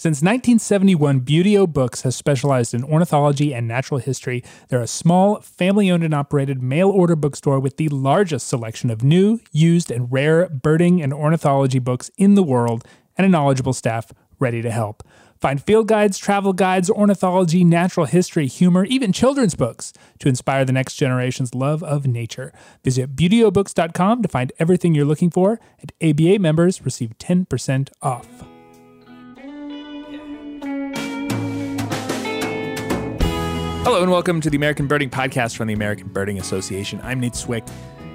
Since 1971, Buteo Books has specialized in ornithology and natural history. They're a small, family owned and operated mail order bookstore with the largest selection of new, used, and rare birding and ornithology books in the world, and a knowledgeable staff ready to help. Find field guides, travel guides, ornithology, natural history, humor, even children's books to inspire the next generation's love of nature. Visit buteobooks.com to find everything you're looking for, and ABA members receive 10% off. Hello and welcome to the American Birding Podcast from the American Birding Association. I'm Nate Swick.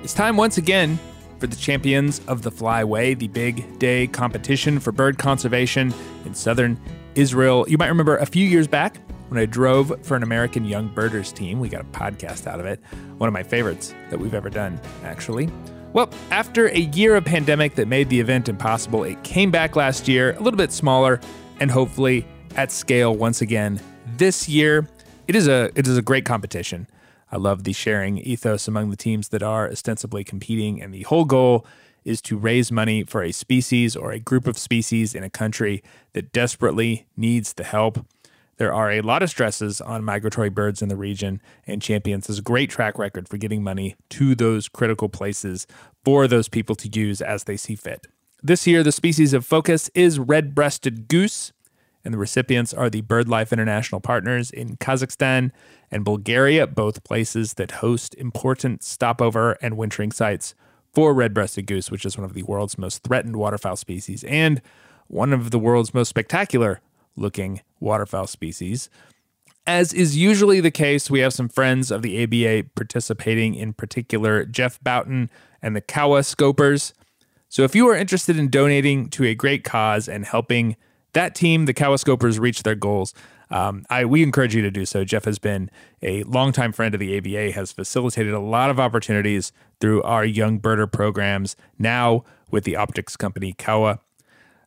It's time once again for the champions of the Flyway, the big day competition for bird conservation in southern Israel. You might remember a few years back when I drove for an American Young Birders team. We got a podcast out of it. One of my favorites that we've ever done, actually. Well, after a year of pandemic that made the event impossible, it came back last year, a little bit smaller, and hopefully at scale once again this year it is a it is a great competition. I love the sharing ethos among the teams that are ostensibly competing, and the whole goal is to raise money for a species or a group of species in a country that desperately needs the help. There are a lot of stresses on migratory birds in the region, and Champions has a great track record for getting money to those critical places for those people to use as they see fit. This year, the species of focus is red breasted goose and the recipients are the BirdLife International partners in Kazakhstan and Bulgaria, both places that host important stopover and wintering sites for red breasted goose, which is one of the world's most threatened waterfowl species and one of the world's most spectacular looking waterfowl species. As is usually the case, we have some friends of the ABA participating, in particular, Jeff Bouton and the Kowa Scopers. So if you are interested in donating to a great cause and helping that team, the Kowa Scopers, reached their goals. Um, I we encourage you to do so. Jeff has been a longtime friend of the ABA, has facilitated a lot of opportunities through our young birder programs. Now with the optics company Kowa,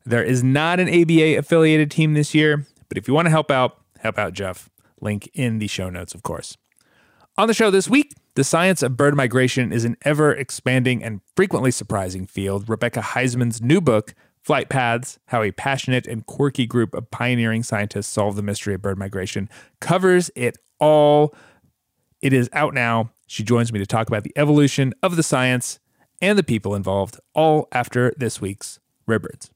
there is not an ABA affiliated team this year, but if you want to help out, help out Jeff. Link in the show notes, of course. On the show this week, the science of bird migration is an ever expanding and frequently surprising field. Rebecca Heisman's new book, Flight Paths How a Passionate and Quirky Group of Pioneering Scientists Solve the Mystery of Bird Migration covers it all. It is out now. She joins me to talk about the evolution of the science and the people involved, all after this week's Rare Birds.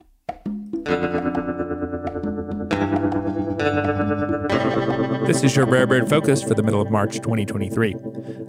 This is your Rare Bird Focus for the middle of March 2023.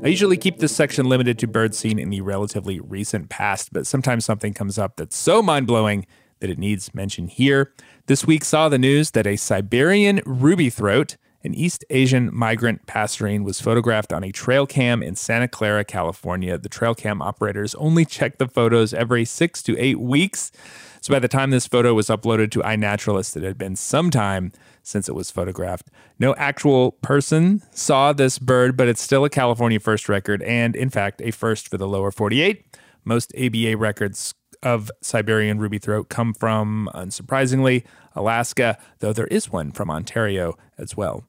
I usually keep this section limited to birds seen in the relatively recent past, but sometimes something comes up that's so mind blowing that it needs mention here. This week saw the news that a Siberian ruby throat, an East Asian migrant passerine, was photographed on a trail cam in Santa Clara, California. The trail cam operators only check the photos every six to eight weeks. So by the time this photo was uploaded to iNaturalist, it had been some time since it was photographed. No actual person saw this bird, but it's still a California first record, and in fact, a first for the lower 48. Most ABA records of Siberian ruby throat come from, unsurprisingly, Alaska, though there is one from Ontario as well.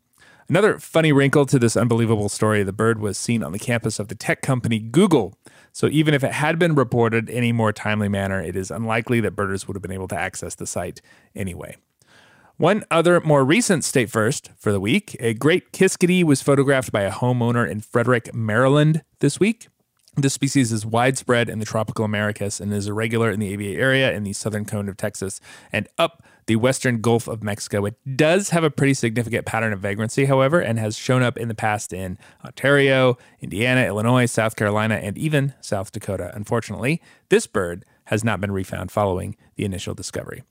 Another funny wrinkle to this unbelievable story the bird was seen on the campus of the tech company Google. So even if it had been reported in a more timely manner, it is unlikely that birders would have been able to access the site anyway. One other more recent state first for the week a great kiskadee was photographed by a homeowner in Frederick, Maryland this week. This species is widespread in the tropical Americas and is irregular in the ABA area in the southern cone of Texas and up the western Gulf of Mexico. It does have a pretty significant pattern of vagrancy, however, and has shown up in the past in Ontario, Indiana, Illinois, South Carolina, and even South Dakota. Unfortunately, this bird has not been refound following the initial discovery.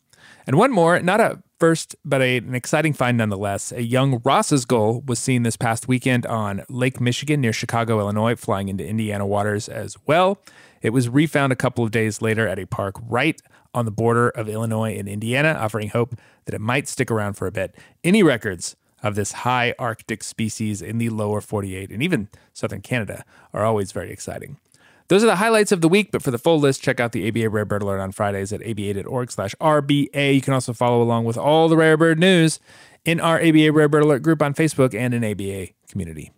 And one more, not a first, but a, an exciting find nonetheless. A young Ross's gull was seen this past weekend on Lake Michigan near Chicago, Illinois, flying into Indiana waters as well. It was refound a couple of days later at a park right on the border of Illinois and Indiana, offering hope that it might stick around for a bit. Any records of this high Arctic species in the lower 48 and even southern Canada are always very exciting. Those are the highlights of the week, but for the full list, check out the ABA Rare Bird Alert on Fridays at aba.org slash RBA. You can also follow along with all the rare bird news in our ABA Rare Bird Alert group on Facebook and in ABA community.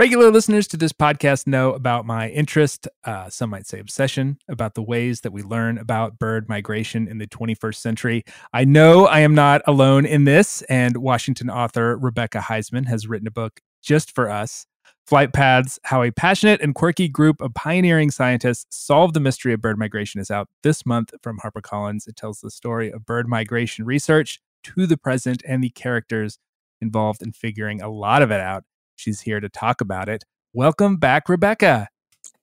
Regular listeners to this podcast know about my interest, uh, some might say obsession, about the ways that we learn about bird migration in the 21st century. I know I am not alone in this, and Washington author Rebecca Heisman has written a book just for us. Flight Paths How a Passionate and Quirky Group of Pioneering Scientists Solved the Mystery of Bird Migration is out this month from HarperCollins. It tells the story of bird migration research to the present and the characters involved in figuring a lot of it out. She's here to talk about it. Welcome back, Rebecca.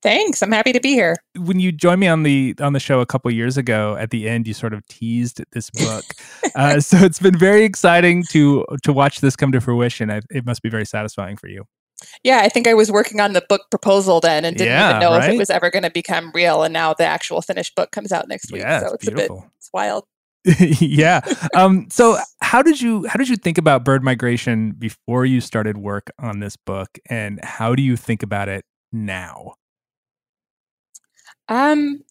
Thanks. I'm happy to be here. When you joined me on the on the show a couple years ago, at the end you sort of teased this book, uh, so it's been very exciting to to watch this come to fruition. I, it must be very satisfying for you. Yeah, I think I was working on the book proposal then and didn't yeah, even know right? if it was ever going to become real. And now the actual finished book comes out next week, yeah, so it's, it's a bit it's wild. yeah. Um, so how did you how did you think about bird migration before you started work on this book, and how do you think about it now? Um,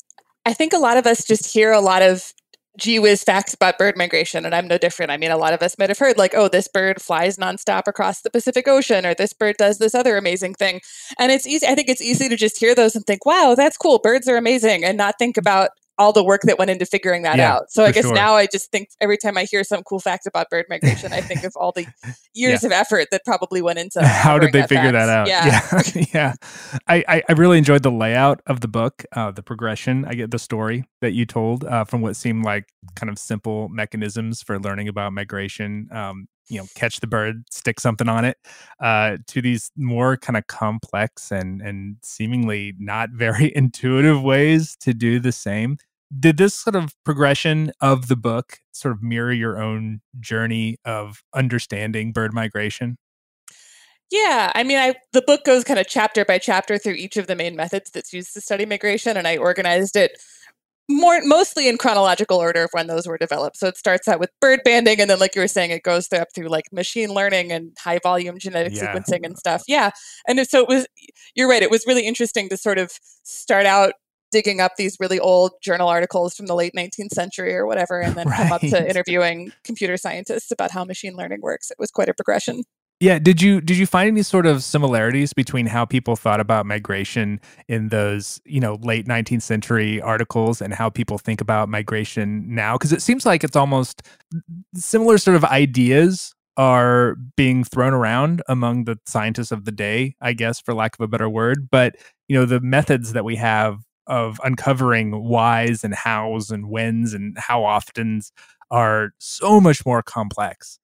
I think a lot of us just hear a lot of gee whiz facts about bird migration, and I'm no different. I mean, a lot of us might have heard, like, oh, this bird flies nonstop across the Pacific Ocean, or this bird does this other amazing thing. And it's easy, I think it's easy to just hear those and think, wow, that's cool. Birds are amazing, and not think about all the work that went into figuring that yeah, out. So I guess sure. now I just think every time I hear some cool fact about bird migration, I think of all the years yeah. of effort that probably went into how did they that figure fact. that out? Yeah, yeah. yeah. I, I really enjoyed the layout of the book, uh, the progression. I get the story that you told uh, from what seemed like kind of simple mechanisms for learning about migration. Um, you know catch the bird stick something on it uh, to these more kind of complex and and seemingly not very intuitive ways to do the same. Did this sort of progression of the book sort of mirror your own journey of understanding bird migration? Yeah, I mean, I the book goes kind of chapter by chapter through each of the main methods that's used to study migration, and I organized it more mostly in chronological order of when those were developed. So it starts out with bird banding, and then, like you were saying, it goes up through like machine learning and high volume genetic yeah. sequencing and stuff. Yeah, and so it was. You're right. It was really interesting to sort of start out digging up these really old journal articles from the late 19th century or whatever, and then right. come up to interviewing computer scientists about how machine learning works. It was quite a progression. Yeah, did you did you find any sort of similarities between how people thought about migration in those, you know, late 19th century articles and how people think about migration now because it seems like it's almost similar sort of ideas are being thrown around among the scientists of the day, I guess for lack of a better word, but you know, the methods that we have of uncovering whys and hows and whens and how oftens are so much more complex.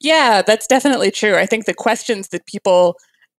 Yeah, that's definitely true. I think the questions that people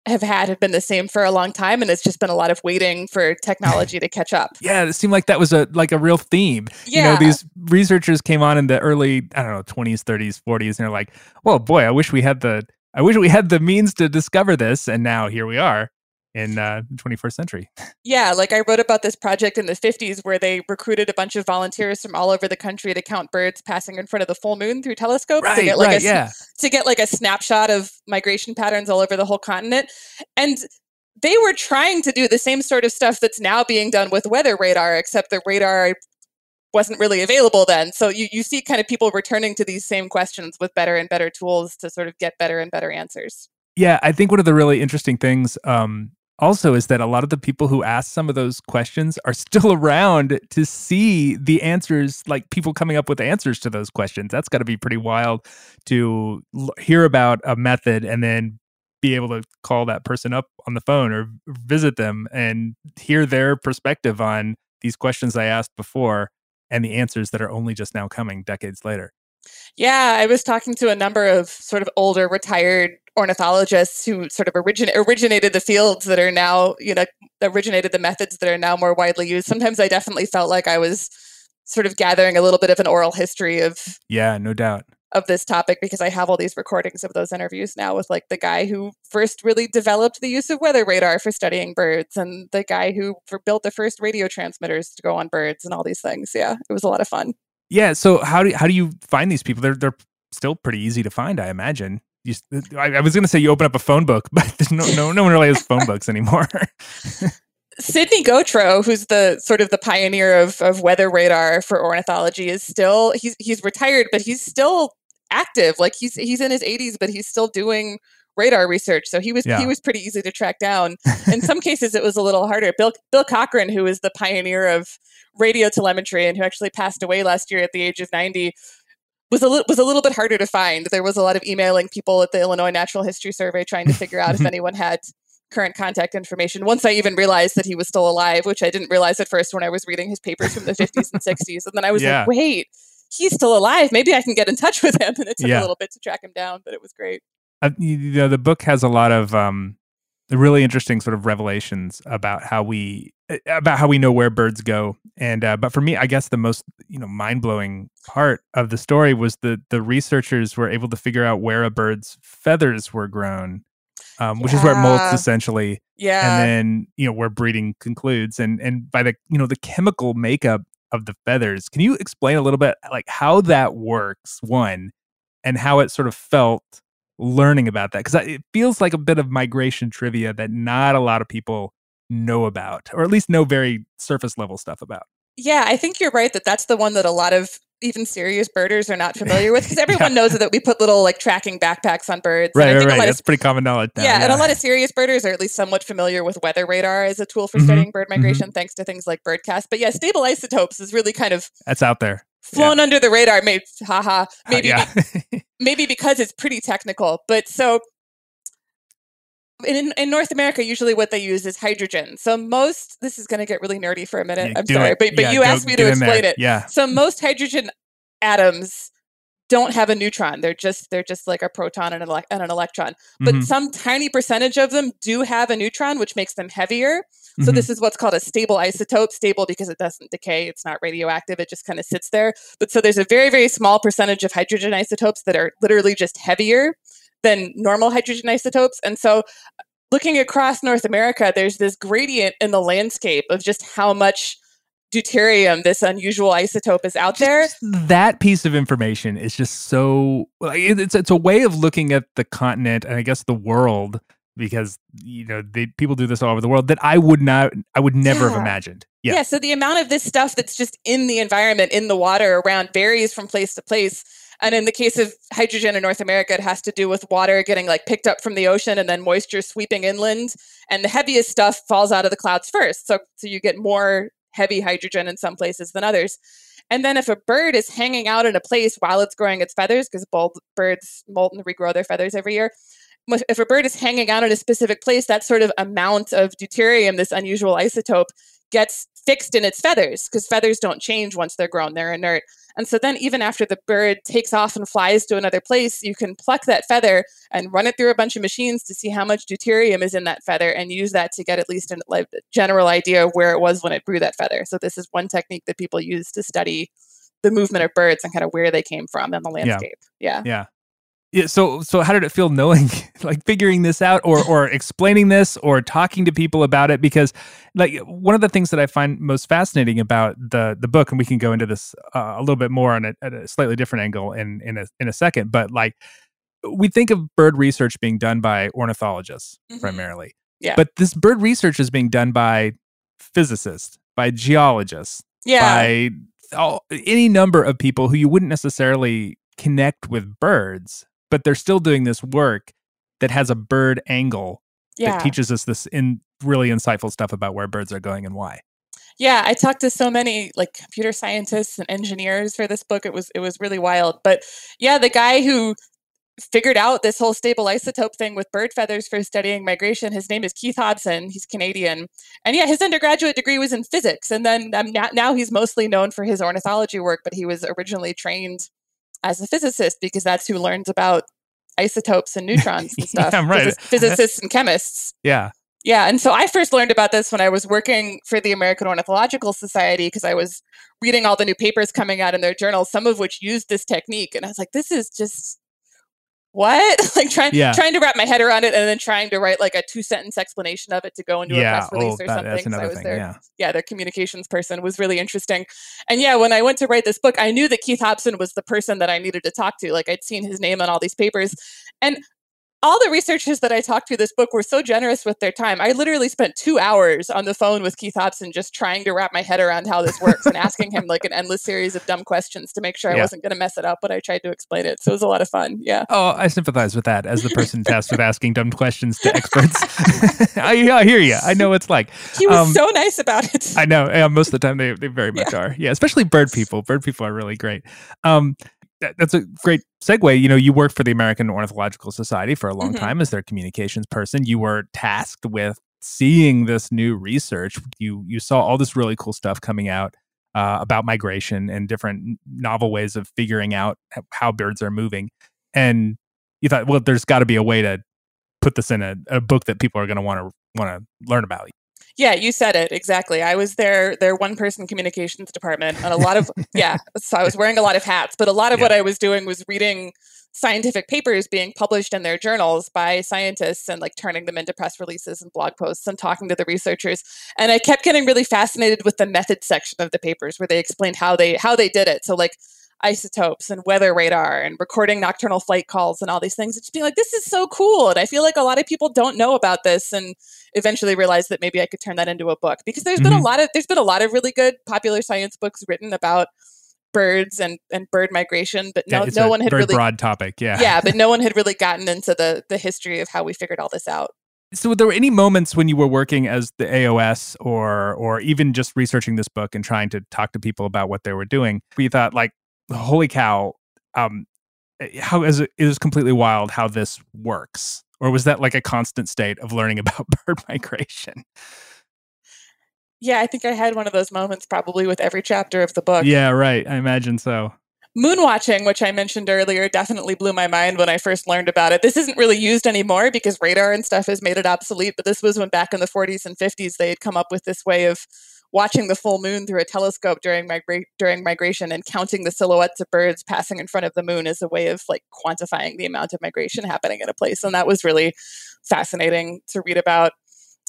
have had have been the same for a long time and it's just been a lot of waiting for technology to catch up. yeah, it seemed like that was a like a real theme. Yeah. You know, these researchers came on in the early, I don't know, 20s, 30s, 40s and they're like, "Well, boy, I wish we had the I wish we had the means to discover this and now here we are." In uh, the 21st century. Yeah, like I wrote about this project in the 50s where they recruited a bunch of volunteers from all over the country to count birds passing in front of the full moon through telescopes right, to get like right, a yeah. to get like a snapshot of migration patterns all over the whole continent. And they were trying to do the same sort of stuff that's now being done with weather radar, except the radar wasn't really available then. So you, you see kind of people returning to these same questions with better and better tools to sort of get better and better answers. Yeah, I think one of the really interesting things um, also is that a lot of the people who ask some of those questions are still around to see the answers like people coming up with answers to those questions. That's got to be pretty wild to l- hear about a method and then be able to call that person up on the phone or visit them and hear their perspective on these questions i asked before and the answers that are only just now coming decades later. Yeah, I was talking to a number of sort of older retired ornithologists who sort of origin- originated the fields that are now, you know, originated the methods that are now more widely used. Sometimes I definitely felt like I was sort of gathering a little bit of an oral history of Yeah, no doubt. of this topic because I have all these recordings of those interviews now with like the guy who first really developed the use of weather radar for studying birds and the guy who built the first radio transmitters to go on birds and all these things. Yeah, it was a lot of fun. Yeah. So how do how do you find these people? They're they're still pretty easy to find, I imagine. You, I, I was going to say you open up a phone book, but no no no one really has phone books anymore. Sidney Gauthreaux, who's the sort of the pioneer of, of weather radar for ornithology, is still he's he's retired, but he's still active. Like he's he's in his 80s, but he's still doing radar research. So he was Yeah. he was pretty easy to track down. In some cases, it was a little harder. Bill Bill Cochran, who was the pioneer of radio telemetry and who actually passed away last year at the age of ninety, was a li- was a little bit harder to find. There was a lot of emailing people at the Illinois Natural History Survey trying to figure out if anyone had current contact information. Once I even realized that he was still alive, which I didn't realize at first when I was reading his papers from the 50s and 60s, and then I was Yeah. like, wait. He's still alive. Maybe I can get in touch with him. And it took Yeah. a little bit to track him down, but it was great. uh, you you know the book has a lot of um really interesting sort of revelations about how we about how we know where birds go. And uh, but for me i guess the most you know mind-blowing part of the story was the the researchers were able to figure out where a bird's feathers were grown um, which is where it molts essentially Yeah. and then you know where breeding concludes. And and by the you know the chemical makeup of the feathers can you explain a little bit like how that works one and how it sort of felt learning about that because it feels like a bit of migration trivia that not a lot of people know about or at least know very surface level stuff about Yeah, I think you're right that that's the one that a lot of even serious birders are not familiar with because everyone knows that we put little like tracking backpacks on birds. and right I right right of that's pretty common knowledge now, yeah, and a lot of serious birders are at least somewhat familiar with weather radar as a tool for Mhm, studying bird migration, thanks to things like Birdcast. But yeah, stable isotopes is really kind of that's out there flown under the radar. Maybe, haha, maybe yeah maybe because it's pretty technical. But so in, in North America, usually what they use is hydrogen. So most, this is going to get really nerdy for a minute. Yeah, I'm sorry, it. but, but Yeah, you go- asked me to explain it. yeah So most hydrogen atoms don't have a neutron. They're just they're just like a proton and an, elec- and an electron. But Mhm, some tiny percentage of them do have a neutron, which makes them heavier. So mhm. this is what's called a stable isotope. Stable because it doesn't decay. It's not radioactive. It just kind of sits there. But so there's a very very small percentage of hydrogen isotopes that are literally just heavier than normal hydrogen isotopes. And so looking across North America, there's this gradient in the landscape of just how much deuterium, this unusual isotope, is out there. That piece of information is just so it's it's a way of looking at the continent and I guess the world because you know they, people do this all over the world that I would not I would never have imagined. Yeah. Yeah. so the amount of this stuff that's just in the environment, in the water around varies from place to place. And in the case of hydrogen in North America, it has to do with water getting like picked up from the ocean and then moisture sweeping inland. And the heaviest stuff falls out of the clouds first. So so you get more heavy hydrogen in some places than others. And then if a bird is hanging out in a place while it's growing its feathers, because birds molt and regrow their feathers every year, if- a bird is hanging out in a specific place, that sort of amount of deuterium, this unusual isotope, gets fixed in its feathers because feathers don't change once they're grown, they're inert. And so then, even after the bird takes off and flies to another place, you can pluck that feather and run it through a bunch of machines to see how much deuterium is in that feather and use that to get at least a like, general idea of where it was when it grew that feather. So, this is one technique that people use to study the movement of birds and kind of where they came from in the landscape. Yeah. Yeah. Yeah, so so how did it feel knowing like figuring this out or or explaining this or talking to people about it because like one of the things that I find most fascinating about the the book and we can go into this uh, a little bit more on a, at a slightly different angle in in a in a second but like we think of bird research being done by ornithologists Mhm. primarily Yeah. but this bird research is being done by physicists by geologists Yeah. by all, any number of people who you wouldn't necessarily connect with birds, but they're still doing this work that has a bird angle yeah. that teaches us this in really insightful stuff about where birds are going and why. Yeah, I talked to so many like computer scientists and engineers for this book. It was it was really wild. But yeah, the guy who figured out this whole stable isotope thing with bird feathers for studying migration, his name is Keith Hobson. He's Canadian. And yeah, his undergraduate degree was in physics. And then um, now, now he's mostly known for his ornithology work, but he was originally trained as a physicist because that's who learns about isotopes and neutrons and stuff. Yeah, right. Physi- physicists and chemists. Yeah. Yeah, and so I first learned about this when I was working for the American Ornithological Society because I was reading all the new papers coming out in their journals, some of which used this technique, and I was like, "This is just what?" like trying Yeah. trying to wrap my head around it, and then trying to write like a two sentence explanation of it to go into a press release Oh, or that- something. 'cause I was thing. their Yeah. yeah, their communications person was really interesting. And yeah, when I went to write this book, I knew that Keith Hobson was the person that I needed to talk to. Like I'd seen his name on all these papers. And all the researchers that I talked to this book were so generous with their time. I literally spent two hours on the phone with Keith Hobson just trying to wrap my head around how this works and asking him like an endless series of dumb questions to make sure I wasn't going to mess it up, but I tried to explain it. So it was a lot of fun. Yeah. Oh, I sympathize with that as the person tasked with asking dumb questions to experts. I, I, hear you. I know it's like. He was um, so nice about it. I know. Yeah, most of the time they, they very much yeah. are. Yeah, especially bird people. Bird people are really great. Um, that's a great segue. You know, you worked for the American Ornithological Society for a long mm-hmm. time as their communications person. You were tasked with seeing this new research. You you saw all this really cool stuff coming out uh, about migration and different novel ways of figuring out how birds are moving. And you thought, well, there's got to be a way to put this in a, a book that people are going to want to want to learn about. Yeah, you said it exactly. I was their their one person communications department, and a lot of yeah. So I was wearing a lot of hats, but a lot of yeah. what I was doing was reading scientific papers being published in their journals by scientists and like turning them into press releases and blog posts and talking to the researchers and i kept getting really fascinated with the method section of the papers where they explained how they how they did it so like isotopes and weather radar and recording nocturnal flight calls and all these things. It's being like, this is so cool. And I feel like a lot of people don't know about this and eventually realized that maybe I could turn that into a book because there's mm-hmm. been a mm-hmm. lot of there's been a lot of really good popular science books written about birds and, and bird migration, but no, yeah, no one had really broad topic. Yeah. Yeah, but no one had really gotten into the the history of how we figured all this out. So there were any moments when you were working as the AOS or or even just researching this book and trying to talk to people about what they were doing, where you thought like, holy cow, um, eh, how is it is completely wild how this works? Or was that like a constant state of learning about bird migration? Yeah, I think I had one of those moments probably with every chapter of the book. Yeah, right. I imagine so. Moon watching, which I mentioned earlier, definitely blew my mind when I first learned about it. This isn't really used anymore because radar and stuff has made it obsolete, but this was when back in the 40s and 50s they had come up with this way of watching the full moon through a telescope during migra- during migration and counting the silhouettes of birds passing in front of the moon as a way of like quantifying the amount of migration happening in a place. And that was really fascinating to read about.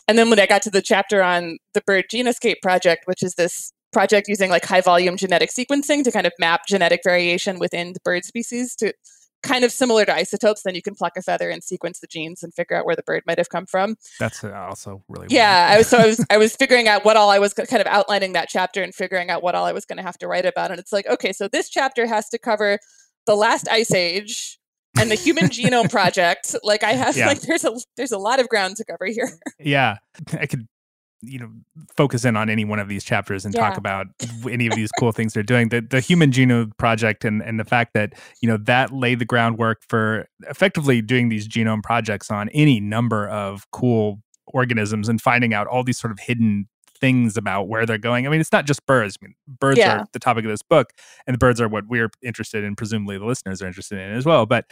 And then when i got to the chapter on the bird genoscape project which is this project using like high volume genetic sequencing to kind of map genetic variation within the bird species to kind of similar to isotopes. Then you can pluck a feather and sequence the genes and figure out where the bird might have come from. That's uh, also really yeah. I was so I was I was figuring out what all I was kind of outlining that chapter and figuring out what all I was going to have to write about. And it's like okay, so this chapter has to cover the last ice age and the human genome project like i have yeah. like there's a there's a lot of ground to cover here yeah i could you know focus in on any one of these chapters and yeah. talk about any of these cool things they're doing the the human genome project and and the fact that you know that laid the groundwork for effectively doing these genome projects on any number of cool organisms and finding out all these sort of hidden things about where they're going. I mean, it's not just birds. I mean, birds yeah. are the topic of this book, and the birds are what we're interested in. Presumably, the listeners are interested in as well. But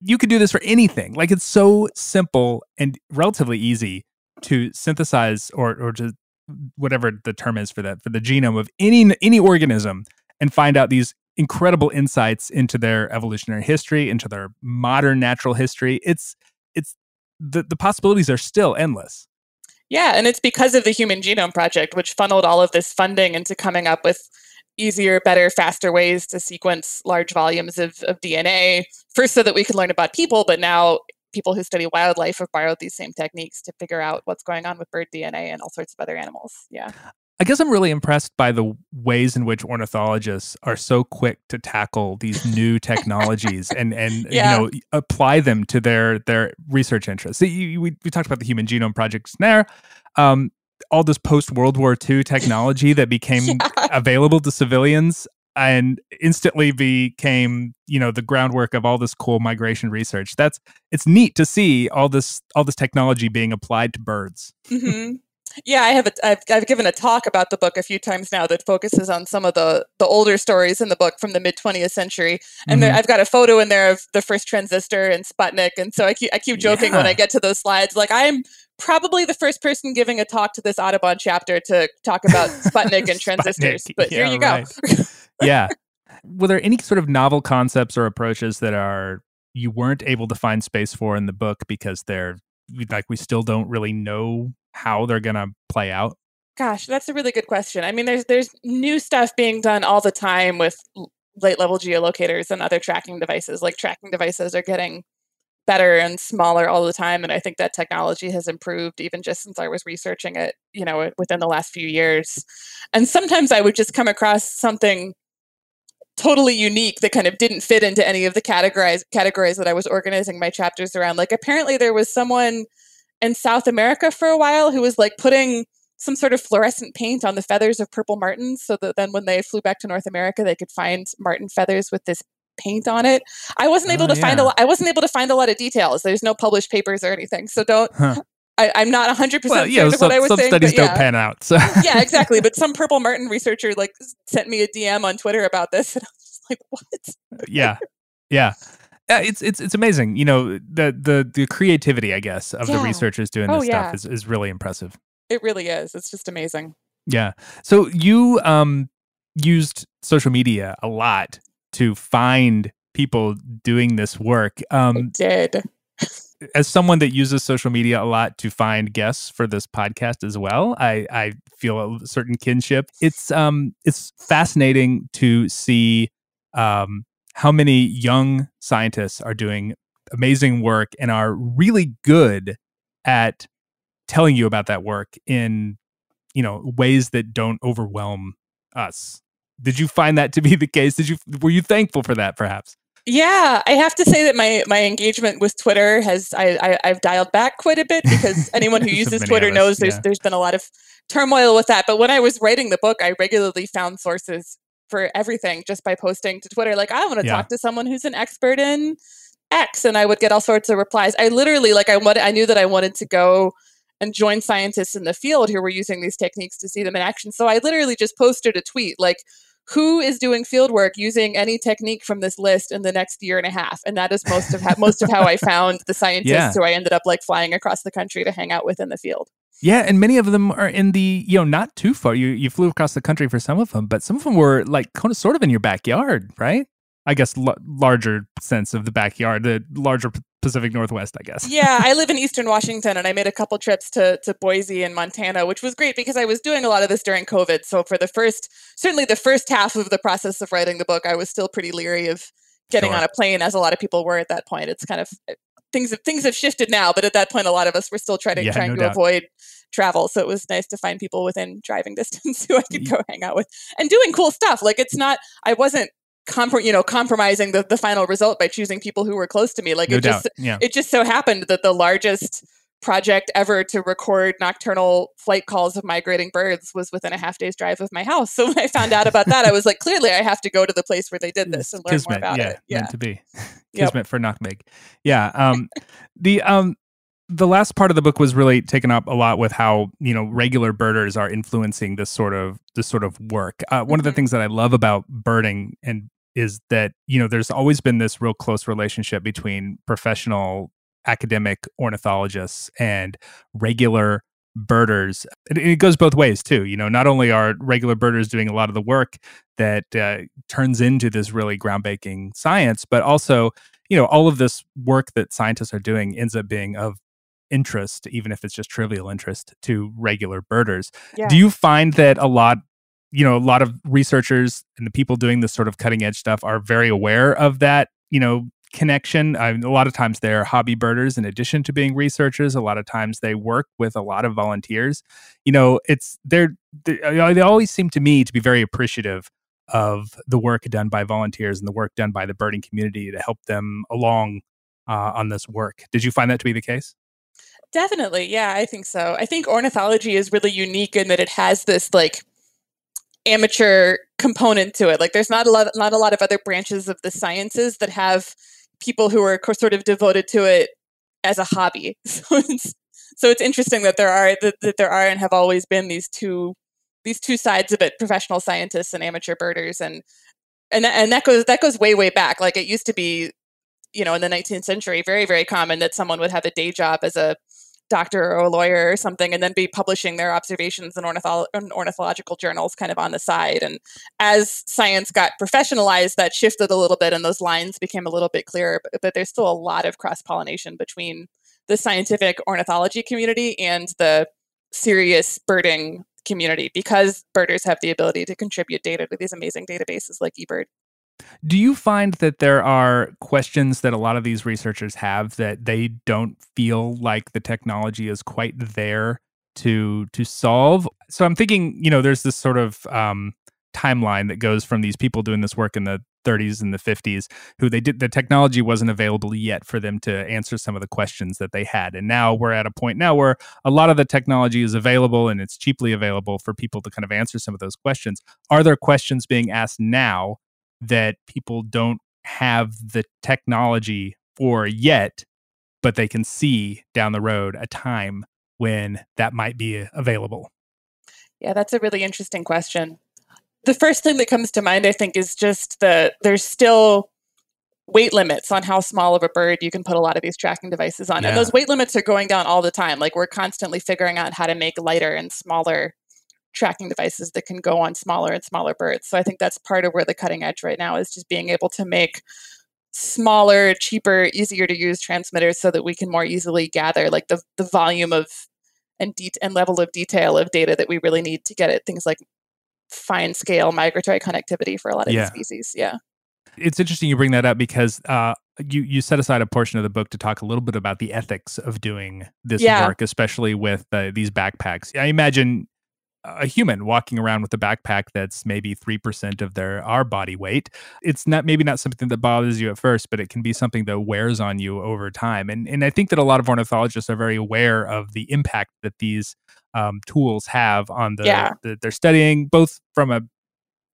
you could do this for anything. Like it's so simple and relatively easy to synthesize or or to whatever the term is for that for the genome of any any organism and find out these incredible insights into their evolutionary history, into their modern natural history. It's it's the the possibilities are still endless. Yeah, and it's because of the Human Genome Project, which funneled all of this funding into coming up with easier, better, faster ways to sequence large volumes of, of DNA. First, so that we could learn about people, but now people who study wildlife have borrowed these same techniques to figure out what's going on with bird DNA and all sorts of other animals. Yeah. I guess I'm really impressed by the ways in which ornithologists are so quick to tackle these new technologies and and yeah. you know apply them to their their research interests. So you, we we talked about the Human Genome Project there. Um, all this post World War II technology that became yeah. available to civilians and instantly became you know the groundwork of all this cool migration research that's it's neat to see all this all this technology being applied to birds mm-hmm. yeah i have a, I've, I've given a talk about the book a few times now that focuses on some of the the older stories in the book from the mid 20th century and mm-hmm. there, i've got a photo in there of the first transistor and sputnik and so i keep, I keep joking yeah. when i get to those slides like i'm probably the first person giving a talk to this audubon chapter to talk about sputnik and transistors Sputnik. but yeah, here you go yeah. Were there any sort of novel concepts or approaches that are you weren't able to find space for in the book because they're like we still don't really know how they're going to play out? Gosh, that's a really good question. I mean, there's there's new stuff being done all the time with light level geolocators and other tracking devices. Like tracking devices are getting better and smaller all the time and i think that technology has improved even just since i was researching it you know within the last few years and sometimes i would just come across something totally unique that kind of didn't fit into any of the categories categories that i was organizing my chapters around like apparently there was someone in south america for a while who was like putting some sort of fluorescent paint on the feathers of purple martins so that then when they flew back to north america they could find martin feathers with this paint on it. I wasn't able oh, to yeah. find a lot. I wasn't able to find a lot of details. There's no published papers or anything. So don't. Huh. I, am not 100 well, percent yeah, some, what I was some saying. studies yeah. don't pan out. So yeah, exactly. But some Purple Martin researcher like sent me a DM on Twitter about this, and I was just like, "What?" yeah, yeah. Yeah, it's it's it's amazing. You know, the the the creativity, I guess, of yeah. the researchers doing this oh, stuff is, is really impressive. It really is. It's just amazing. Yeah. So you um used social media a lot to find people doing this work. Um, I did. As someone that uses social media a lot to find guests for this podcast as well, I, I feel a certain kinship. It's um it's fascinating to see um how many young scientists are doing amazing work and are really good at telling you about that work in you know ways that don't overwhelm us. Did you find that to be the case? Did you were you thankful for that perhaps? Yeah, I have to say that my my engagement with Twitter has I, I have dialed back quite a bit because anyone who uses Twitter knows there's yeah. there's been a lot of turmoil with that. But when I was writing the book, I regularly found sources for everything just by posting to Twitter like I want to yeah. talk to someone who's an expert in X and I would get all sorts of replies. I literally like I wanted I knew that I wanted to go and join scientists in the field who were using these techniques to see them in action. So I literally just posted a tweet like who is doing field work using any technique from this list in the next year and a half. And that is most of how, most of how i found the scientists yeah. who i ended up like flying across the country to hang out with in the field. Yeah and many of them are in the you know not too far. You you flew across the country for some of them but some of them were like kind of sort of in your backyard right? I guess l- larger sense of the backyard, the larger Pacific Northwest, I guess. yeah, I live in Eastern Washington, and I made a couple trips to to Boise and Montana, which was great because I was doing a lot of this during COVID. So for the first, certainly the first half of the process of writing the book, I was still pretty leery of getting sure. on a plane, as a lot of people were at that point. It's kind of eh, things things have shifted now, but at that point, a lot of us were still trying to yeah, trying no to doubt. avoid travel. So it was nice to find people within driving distance who I could go hang out with and doing cool stuff. Like it's not, I wasn't you know compromising the, the final result by choosing people who were close to me like no it doubt. just yeah. it just so happened that the largest project ever to record nocturnal flight calls of migrating birds was within a half day's drive of my house so when i found out about that i was like clearly i have to go to the place where they did this and learn Kismet, more about yeah, it yeah meant to be kismet yep. for Nocmig yeah um the um the last part of the book was really taken up a lot with how you know regular birders are influencing this sort of this sort of work. Uh, one mm-hmm. of the mm-hmm. things that I love about birding and is that you know there's always been this real close relationship between professional academic ornithologists and regular birders and it goes both ways too you know not only are regular birders doing a lot of the work that uh, turns into this really groundbreaking science but also you know all of this work that scientists are doing ends up being of interest even if it's just trivial interest to regular birders yeah. do you find that a lot you know a lot of researchers and the people doing this sort of cutting edge stuff are very aware of that you know connection. I mean, a lot of times they're hobby birders in addition to being researchers. A lot of times they work with a lot of volunteers. You know it's they're, they're they always seem to me to be very appreciative of the work done by volunteers and the work done by the birding community to help them along uh, on this work. Did you find that to be the case? Definitely. Yeah i think so. I think ornithology is really unique in that it has this like amateur component to it. Like there's not a lot not a lot of other branches of the sciences that have people who are sort of devoted to it as a hobby. So it's so it's interesting that there are that, that there are and have always been these two these two sides of it, professional scientists and amateur birders and and and that goes that goes way way back. Like it used to be you know in the 19th century very very common that someone would have a day job as a doctor or a lawyer or something and then be publishing their observations in, ornitholo- in, ornithological journals kind of on the side. And as science got professionalized that shifted a little bit and those lines became a little bit clearer but, but there's still a lot of cross pollination between the scientific ornithology community and the serious birding community because birders have the ability to contribute data to these amazing databases like eBird Do you find that there are questions that a lot of these researchers have that they don't feel like the technology is quite there to to solve? So I'm thinking, you know, there's this sort of um, timeline that goes from these people doing this work in the 30s and the 50s who they did the technology wasn't available yet for them to answer some of the questions that they had and now we're at a point now where a lot of the technology is available and it's cheaply available for people to kind of answer some of those questions are there questions being asked now that people don't have the technology for yet but they can see down the road a time when that might be available yeah that's a really interesting question the first thing that comes to mind, I think, is just that there's still weight limits on how small of a bird you can put a lot of these tracking devices on. Yeah. And those weight limits are going down all the time. Like we're constantly figuring out how to make lighter and smaller tracking devices that can go on smaller and smaller birds. So I think that's part of where the cutting edge right now is just being able to make smaller, cheaper, easier to use transmitters so that we can more easily gather like the the volume of and de- and level of detail of data that we really need to get at things like fine scale migratory connectivity for a lot of yeah. these species. Yeah. It's interesting you bring that up because uh, you you set aside a portion of the book to talk a little bit about the ethics of doing this yeah. work, especially with uh, these backpacks. I imagine a human walking around with a backpack that's maybe 3% of their our body weight it's not maybe not something that bothers you at first but it can be something that wears on you over time and and i think that a lot of ornithologists are very aware of the impact that these um, tools have on the, yeah. the they're studying both from a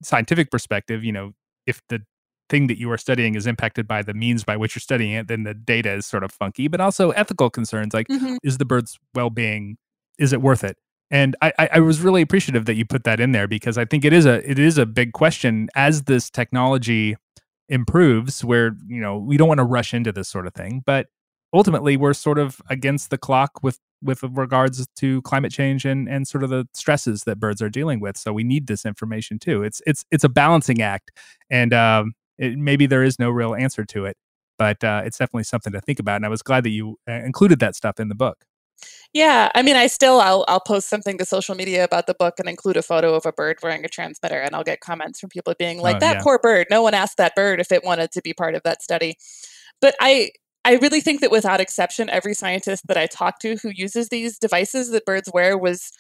scientific perspective you know if the thing that you are studying is impacted by the means by which you're studying it then the data is sort of funky but also ethical concerns like mm-hmm. is the bird's well-being is it worth it and I, I was really appreciative that you put that in there because I think it is a it is a big question as this technology improves where you know we don't want to rush into this sort of thing but ultimately we're sort of against the clock with with regards to climate change and and sort of the stresses that birds are dealing with. So we need this information too. It's it's it's a balancing act and um, it, maybe there is no real answer to it but uh, it's definitely something to think about and i was glad that you uh, included that stuff in the book yeah, I mean, I still I'll I'll post something to social media about the book and include a photo of a bird wearing a transmitter, and I'll get comments from people being like, oh, "That yeah. poor bird. No one asked that bird if it wanted to be part of that study." But I I really think that without exception, every scientist that I talked to who uses these devices that birds wear was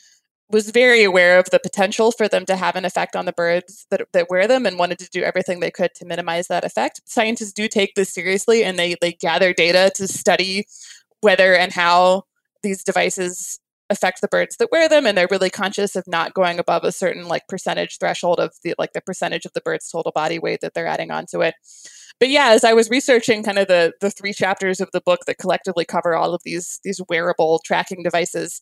was very aware of the potential for them to have an effect on the birds that, that wear them and wanted to do everything they could to minimize that effect. Scientists do take this seriously and they they gather data to study whether and how these devices affect the birds that wear them and they're really conscious of not going above a certain like percentage threshold of the like the percentage of the bird's total body weight that they're adding onto it. But yeah as i was researching kind of the the three chapters of the book that collectively cover all of these these wearable tracking devices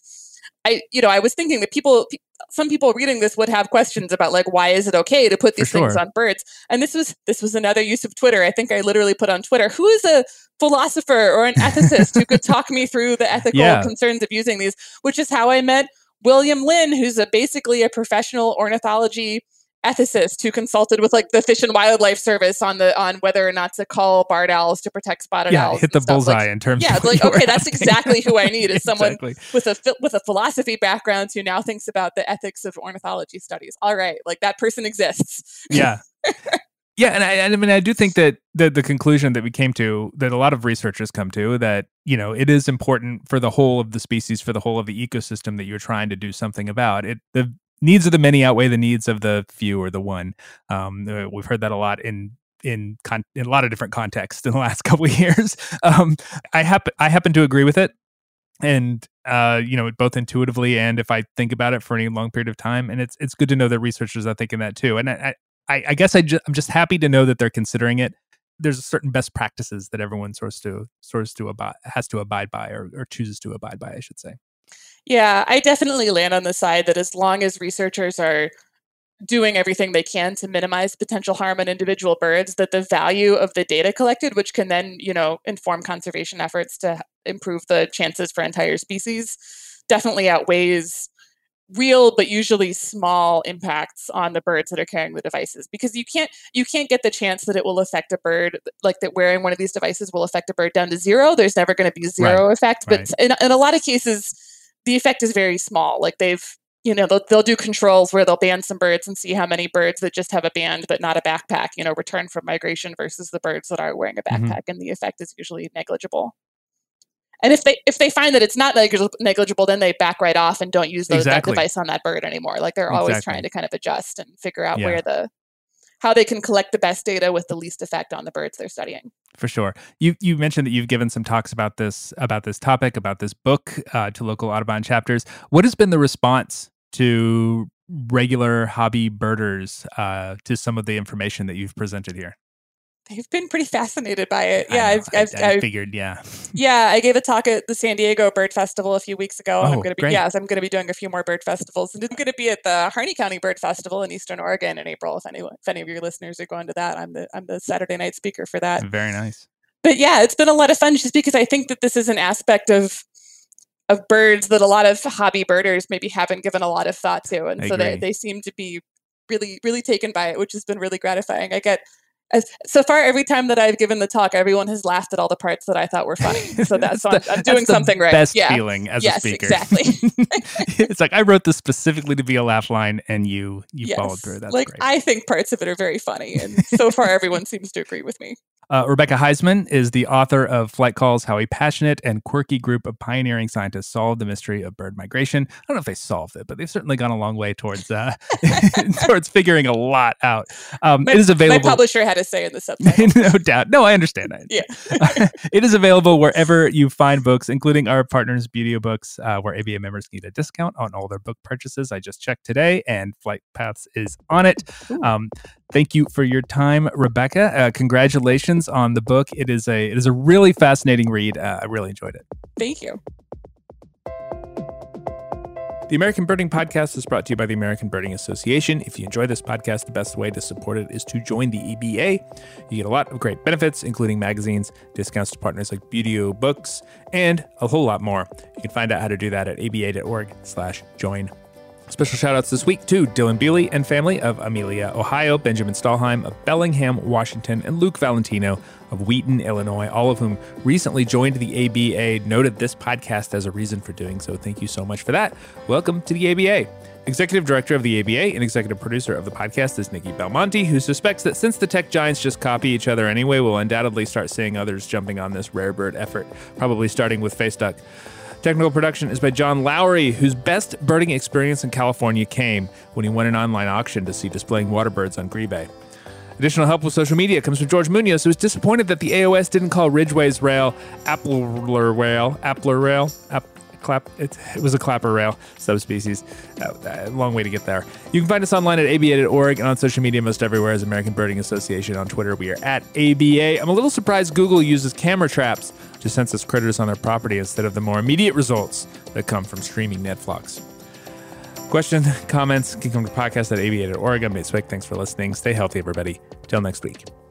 I, you know, I was thinking that people, some people reading this would have questions about like, why is it okay to put these sure. things on birds? And this was, this was another use of Twitter. I think I literally put on Twitter, who is a philosopher or an ethicist who could talk me through the ethical yeah. concerns of using these, which is how I met William Lynn, who's a, basically a professional ornithology ethicist who consulted with like the Fish and Wildlife Service on the on whether or not to call barred owls to protect spotted yeah, owls. hit the bullseye like, in terms. Yeah, like okay, that's exactly who I need is someone with a with a philosophy background who now thinks about the ethics of ornithology studies. All right, like that person exists. Yeah. Yeah, and I, I mean, I do think that the the conclusion that we came to, that a lot of researchers come to, that you know, it is important for the whole of the species, for the whole of the ecosystem that you're trying to do something about. It the needs of the many outweigh the needs of the few or the one. Um, uh, we've heard that a lot in in con- in a lot of different contexts in the last couple of years. Um, I happen I happen to agree with it, and uh, you know, both intuitively and if I think about it for any long period of time. And it's it's good to know that researchers are thinking that too. And I I, I guess I ju- I'm just happy to know that they're considering it. There's certain best practices that everyone sorts to sorts to abide has to abide by or, or chooses to abide by, I should say. Yeah, I definitely land on the side that as long as researchers are doing everything they can to minimize potential harm on individual birds that the value of the data collected which can then you know inform conservation efforts to improve the chances for entire species definitely outweighs real but usually small impacts on the birds that are carrying the devices because you can't you can't get the chance that it will affect a bird like that wearing one of these devices will affect a bird down to zero there's never going to be zero right. effect but right. in, in a lot of cases the effect is very small. Like they've you know, they'll, they'll do controls where they'll ban some birds and see how many birds that just have a band but not a backpack, you know, return from migration versus the birds that are wearing a Mhm. backpack, and the effect is usually negligible. And if they if they find that it's not negligible, then they back right off and don't use those, that device on that bird anymore. Like they're always Exactly. trying to kind of adjust and figure out Yeah. where the how they can collect the best data with the least effect on the birds they're studying. For sure. You you mentioned that you've given some talks about this about this topic about this book uh, to local Audubon chapters. What has been the response to regular hobby birders uh, to some of the information that you've presented here? They've been pretty fascinated by it. I Yeah, know. I've, I, I've, I I've figured, yeah. Yeah, I gave a talk at the San Diego Bird Festival a few weeks ago, and I'm Oh, going to be great. yes, I'm going to be doing a few more bird festivals, and I'm going to be at the Harney County Bird Festival in Eastern Oregon in April. If anyone, if any of your listeners are going to that, I'm the I'm the Saturday night speaker for that. Very nice. But yeah, it's been a lot of fun just because I think that this is an aspect of of birds that a lot of hobby birders maybe haven't given a lot of thought to, and I so they they seem to be really really taken by it, which has been really gratifying. I get. As, so far, every time that I've given the talk, everyone has laughed at all the parts that I thought were funny. So that's, so I'm, I'm doing something right. Best yeah. feeling as Yes, a speaker. exactly. it's like I wrote this specifically to be a laugh line, and you you Yes. followed through. That's like great. I think parts of it are very funny, and so far everyone seems to agree with me. Uh, Rebecca Heisman is the author of Flight Calls How a Passionate and Quirky Group of Pioneering Scientists Solved the Mystery of Bird Migration. I don't know if they solved it, but they've certainly gone a long way towards uh, towards figuring a lot out. Um, My- it is My available. publisher had a say in the subtitle. no doubt. No, I understand that. Yeah. it is available wherever you find books, including our partners, Buteo Books, uh, where ABA members get a discount on all their book purchases. I just checked today, and Flight Paths is on it. Um, thank you for your time, Rebecca. Uh, congratulations on the book. It is a it is a really fascinating read. Uh, I really enjoyed it. Thank you. The American Birding Podcast is brought to you by the American Birding Association. If you enjoy this podcast, the best way to support it is to join the ABA. You get a lot of great benefits, including magazines, discounts to partners like Buteo Books, and a whole lot more. You can find out how to do that at aba.org slash join. Special shout outs this week to Dylan Beely and family of Amelia, Ohio, Benjamin Stahlheim of Bellingham, Washington, and Luke Valentino of Wheaton, Illinois, all of whom recently joined the ABA, noted this podcast as a reason for doing so. Thank you so much for that. Welcome to the ABA. Executive director of the ABA and executive producer of the podcast is Nikki Belmonte, who suspects that since the tech giants just copy each other anyway, we'll undoubtedly start seeing others jumping on this rare bird effort, probably starting with FaceDuck. Technical production is by John Lowry, whose best birding experience in California came when he won an online auction to see displaying water birds on Grebe. Additional help with social media comes from George Munoz, who was disappointed that the AOS didn't call Ridgway's rail Appler rail. Appler rail. App, clap. It, it was a clapper rail subspecies. Uh, a long way to get there. You can find us online at aba.org and on social media most everywhere as American Birding Association. On Twitter, we are at ABA. I'm a little surprised Google uses camera traps to census creditors on their property instead of the more immediate results that come from streaming Netflix. Questions, comments can come to podcast at aba.org. I'm Swick. Thanks for listening. Stay healthy, everybody. Till next week.